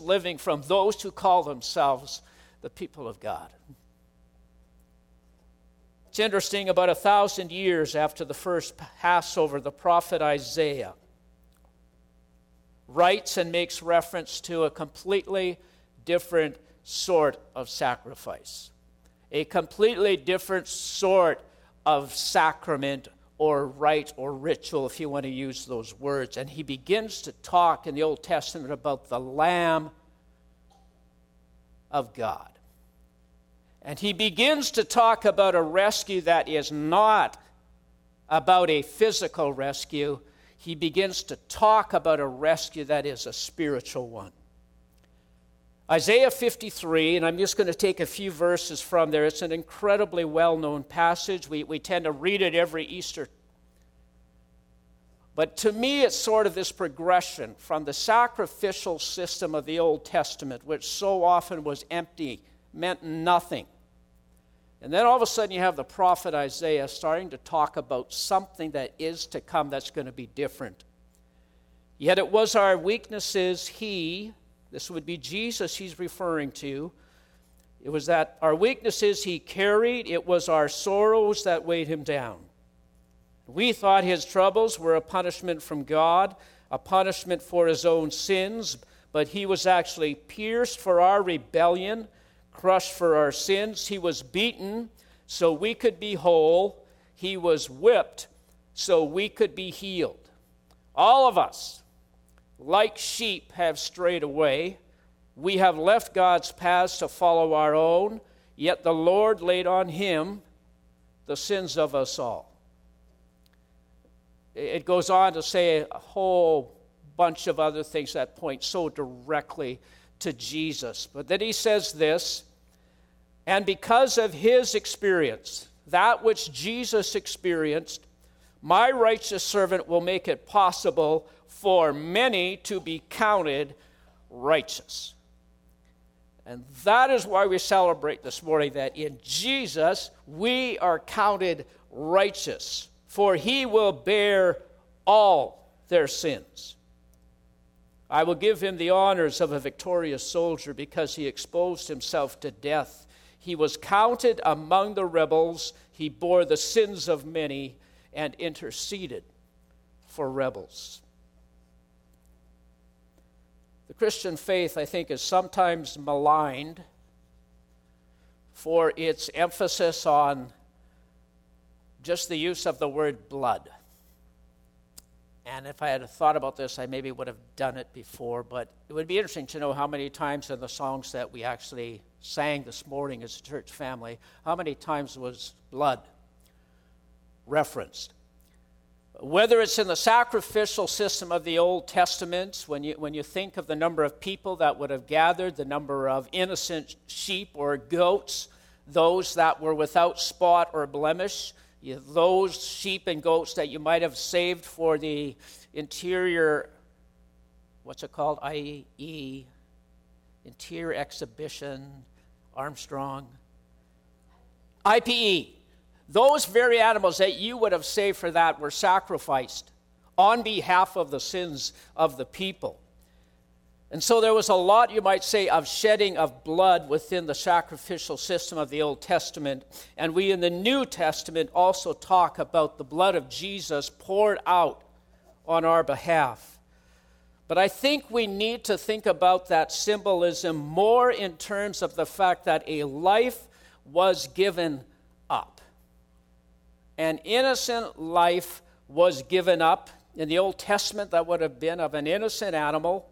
living from those who call themselves the people of God. It's interesting, about a thousand years after the first Passover, the prophet Isaiah writes and makes reference to a completely different sort of sacrifice, a completely different sort of sacrament or rite or ritual, if you want to use those words. And he begins to talk in the Old Testament about the Lamb of God. And he begins to talk about a rescue that is not about a physical rescue. He begins to talk about a rescue that is a spiritual one. Isaiah 53, and I'm just going to take a few verses from there. It's an incredibly well known passage. We, we tend to read it every Easter. But to me, it's sort of this progression from the sacrificial system of the Old Testament, which so often was empty, meant nothing. And then all of a sudden, you have the prophet Isaiah starting to talk about something that is to come that's going to be different. Yet it was our weaknesses, he, this would be Jesus he's referring to. It was that our weaknesses he carried, it was our sorrows that weighed him down. We thought his troubles were a punishment from God, a punishment for his own sins, but he was actually pierced for our rebellion, crushed for our sins. He was beaten so we could be whole. He was whipped so we could be healed. All of us, like sheep, have strayed away. We have left God's paths to follow our own, yet the Lord laid on him the sins of us all. It goes on to say a whole bunch of other things that point so directly to Jesus. But then he says this, and because of his experience, that which Jesus experienced, my righteous servant will make it possible for many to be counted righteous. And that is why we celebrate this morning that in Jesus we are counted righteous, for he will bear all their sins. I will give him the honors of a victorious soldier because he exposed himself to death. He was counted among the rebels, he bore the sins of many and interceded for rebels. The Christian faith, I think, is sometimes maligned for its emphasis on just the use of the word blood. And if I had thought about this, I maybe would have done it before, but it would be interesting to know how many times in the songs that we actually sang this morning as a church family, how many times was blood referenced. Whether it's in the sacrificial system of the Old Testament, when you, when you think of the number of people that would have gathered, the number of innocent sheep or goats, those that were without spot or blemish, those sheep and goats that you might have saved for the interior, what's it called? IE, Interior Exhibition, Armstrong. IPE. Those very animals that you would have saved for that were sacrificed on behalf of the sins of the people. And so there was a lot, you might say, of shedding of blood within the sacrificial system of the Old Testament. And we in the New Testament also talk about the blood of Jesus poured out on our behalf. But I think we need to think about that symbolism more in terms of the fact that a life was given up. An innocent life was given up. In the Old Testament, that would have been of an innocent animal.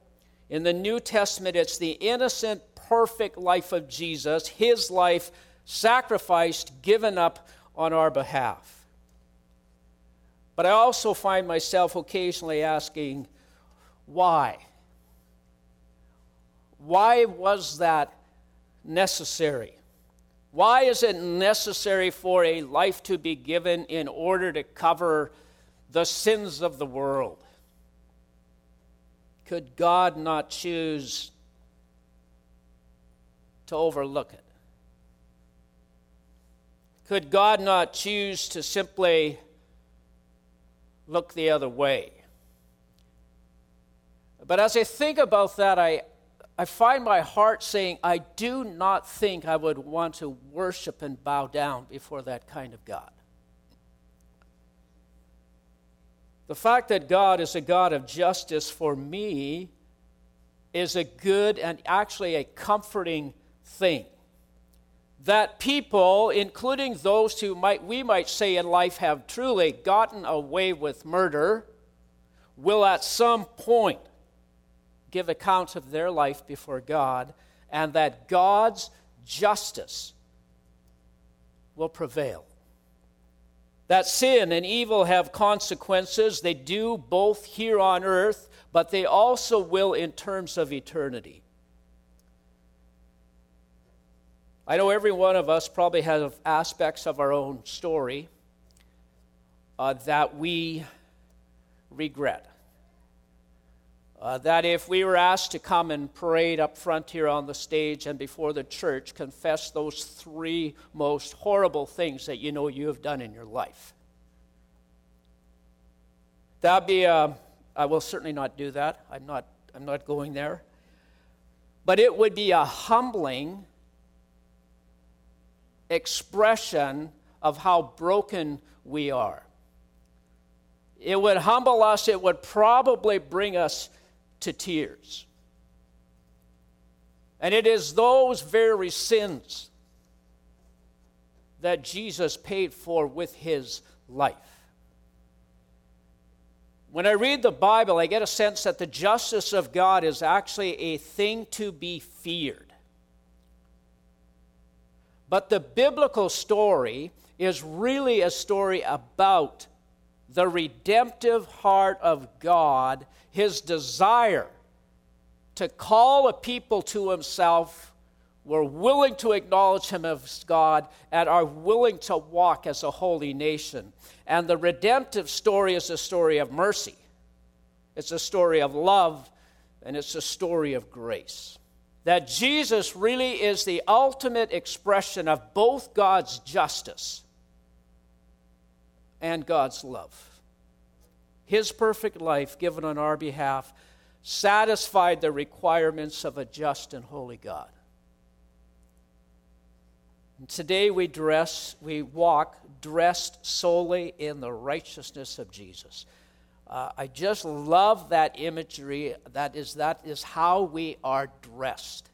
In the New Testament, it's the innocent, perfect life of Jesus, his life sacrificed, given up on our behalf. But I also find myself occasionally asking, why? Why was that necessary? Why is it necessary for a life to be given in order to cover the sins of the world? Could God not choose to overlook it? Could God not choose to simply look the other way? But as I think about that, I, I find my heart saying, I do not think I would want to worship and bow down before that kind of God. The fact that God is a God of justice for me is a good and actually a comforting thing. That people, including those who might, we might say in life have truly gotten away with murder, will at some point give account of their life before God, and that God's justice will prevail that sin and evil have consequences. They do both here on earth, but they also will in terms of eternity. I know every one of us probably has aspects of our own story uh, that we regret. Uh, that if we were asked to come and parade up front here on the stage and before the church, confess those three most horrible things that you know you have done in your life. That'd be, uh, I will certainly not do that. I'm not, I'm not going there. But it would be a humbling expression of how broken we are. It would humble us, it would probably bring us to tears. And it is those very sins that Jesus paid for with his life. When I read the Bible, I get a sense that the justice of God is actually a thing to be feared. But the biblical story is really a story about the redemptive heart of God, his desire to call a people to himself were willing to acknowledge him as God and are willing to walk as a holy nation. And the redemptive story is a story of mercy, it's a story of love, and it's a story of grace. That Jesus really is the ultimate expression of both God's justice and God's love. His perfect life given on our behalf satisfied the requirements of a just and holy God. And today we dress, we walk dressed solely in the righteousness of Jesus. Uh, I just love that imagery. That is, that is how we are dressed.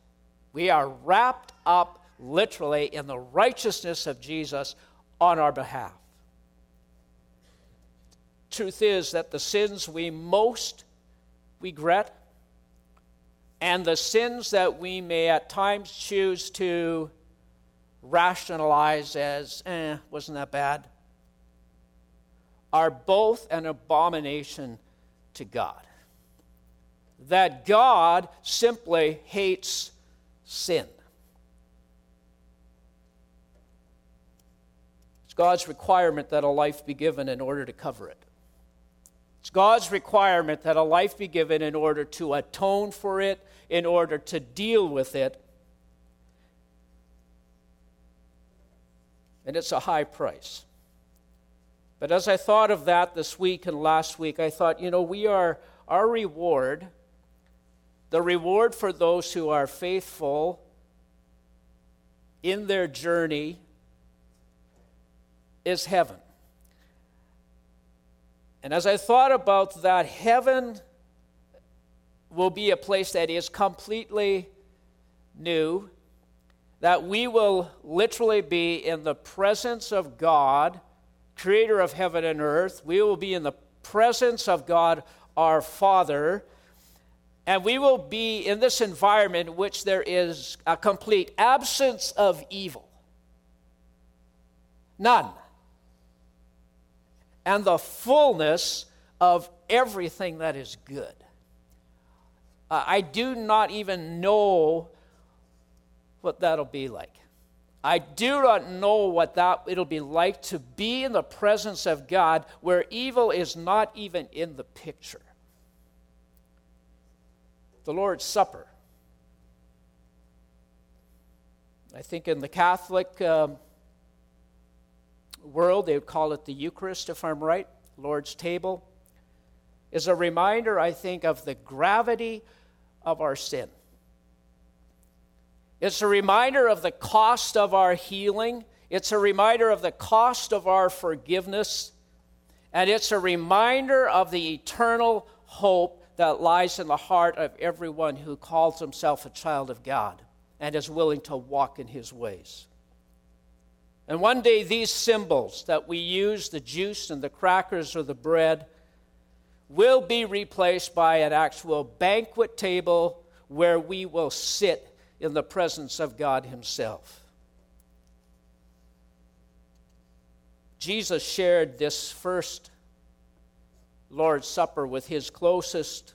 We are wrapped up literally in the righteousness of Jesus on our behalf truth is that the sins we most regret and the sins that we may at times choose to rationalize as, eh, wasn't that bad, are both an abomination to God. That God simply hates sin. It's God's requirement that a life be given in order to cover it. It's God's requirement that a life be given in order to atone for it, in order to deal with it. And it's a high price. But as I thought of that this week and last week, I thought, you know, we are, our reward, the reward for those who are faithful in their journey, is heaven. And as I thought about that, heaven will be a place that is completely new, that we will literally be in the presence of God, creator of heaven and earth. We will be in the presence of God, our Father. And we will be in this environment in which there is a complete absence of evil. None and the fullness of everything that is good. Uh, I do not even know what that'll be like. I do not know what that it'll be like to be in the presence of God where evil is not even in the picture. The Lord's Supper. I think in the Catholic um, world, they would call it the Eucharist, if I'm right, Lord's table, is a reminder, I think, of the gravity of our sin. It's a reminder of the cost of our healing. It's a reminder of the cost of our forgiveness. And it's a reminder of the eternal hope that lies in the heart of everyone who calls himself a child of God and is willing to walk in his ways. And one day, these symbols that we use, the juice and the crackers or the bread, will be replaced by an actual banquet table where we will sit in the presence of God Himself. Jesus shared this first Lord's Supper with his closest,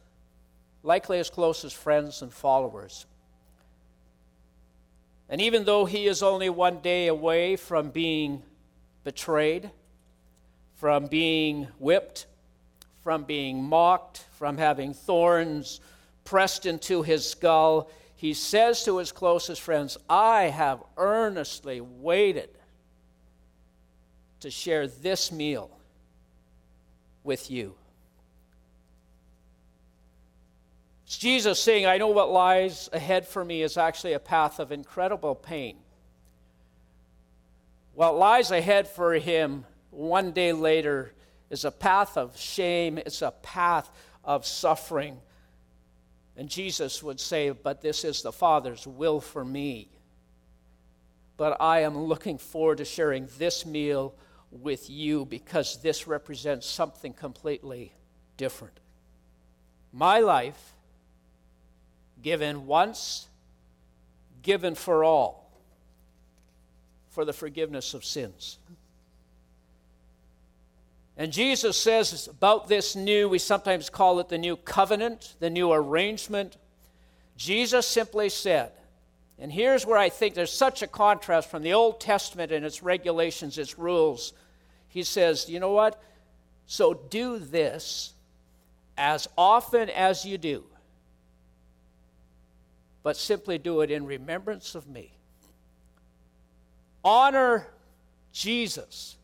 likely his closest friends and followers. And even though he is only one day away from being betrayed, from being whipped, from being mocked, from having thorns pressed into his skull, he says to his closest friends, I have earnestly waited to share this meal with you. It's Jesus saying, I know what lies ahead for me is actually a path of incredible pain. What lies ahead for him one day later is a path of shame, it's a path of suffering. And Jesus would say, But this is the Father's will for me. But I am looking forward to sharing this meal with you because this represents something completely different. My life given once, given for all, for the forgiveness of sins. And Jesus says about this new, we sometimes call it the new covenant, the new arrangement. Jesus simply said, and here's where I think there's such a contrast from the Old Testament and its regulations, its rules. He says, you know what? So do this as often as you do but simply do it in remembrance of me. Honor Jesus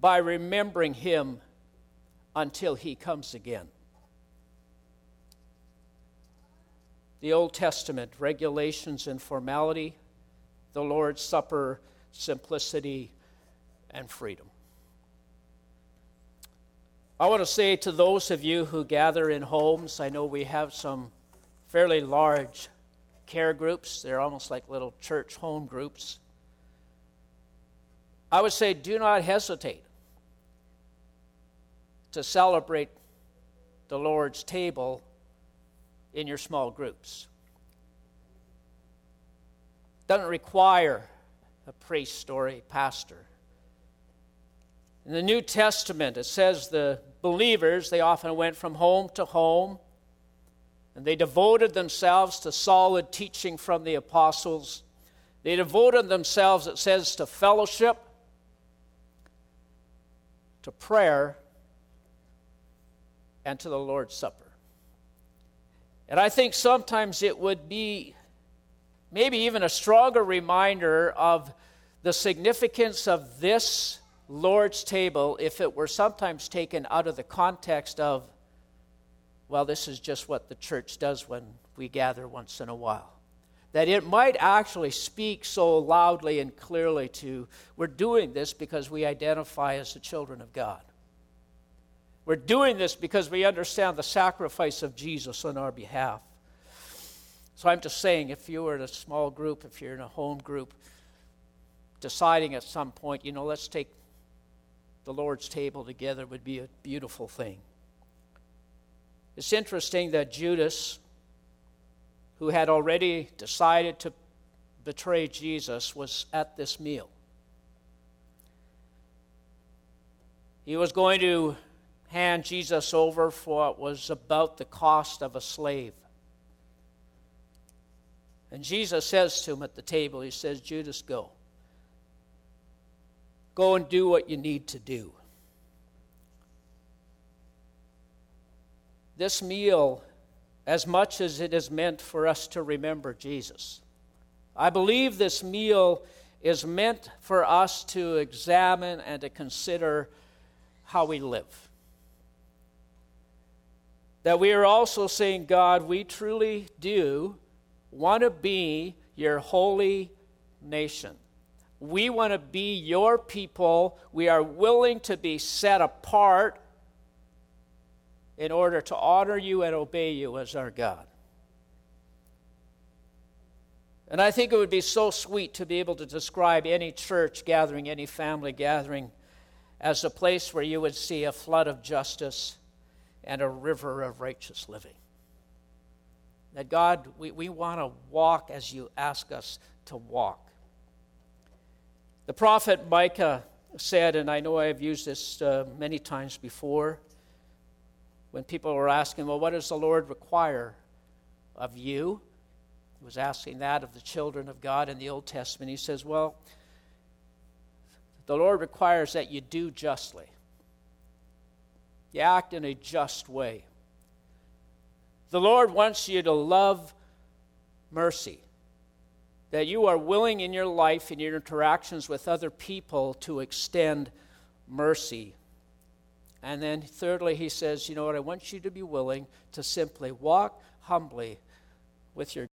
by remembering him until he comes again. The Old Testament, regulations and formality, the Lord's Supper, simplicity and freedom. I want to say to those of you who gather in homes, I know we have some fairly large care groups. They're almost like little church home groups. I would say do not hesitate to celebrate the Lord's table in your small groups. Doesn't require a priest or a pastor. In the New Testament, it says the believers, they often went from home to home and they devoted themselves to solid teaching from the apostles. They devoted themselves, it says, to fellowship, to prayer, and to the Lord's Supper. And I think sometimes it would be maybe even a stronger reminder of the significance of this Lord's table if it were sometimes taken out of the context of well, this is just what the church does when we gather once in a while. That it might actually speak so loudly and clearly to, we're doing this because we identify as the children of God. We're doing this because we understand the sacrifice of Jesus on our behalf. So I'm just saying, if you were in a small group, if you're in a home group, deciding at some point, you know, let's take the Lord's table together would be a beautiful thing. It's interesting that Judas, who had already decided to betray Jesus, was at this meal. He was going to hand Jesus over for what was about the cost of a slave. And Jesus says to him at the table, He says, Judas, go. Go and do what you need to do. This meal as much as it is meant for us to remember Jesus. I believe this meal is meant for us to examine and to consider how we live. That we are also saying, God, we truly do want to be your holy nation. We want to be your people. We are willing to be set apart in order to honor you and obey you as our God. And I think it would be so sweet to be able to describe any church gathering, any family gathering, as a place where you would see a flood of justice and a river of righteous living. That God, we, we want to walk as you ask us to walk. The prophet Micah said, and I know I've used this uh, many times before, when people were asking, well, what does the Lord require of you? He was asking that of the children of God in the Old Testament. He says, well, the Lord requires that you do justly. You act in a just way. The Lord wants you to love mercy that you are willing in your life, in your interactions with other people, to extend mercy. And then, thirdly, he says, You know what? I want you to be willing to simply walk humbly with your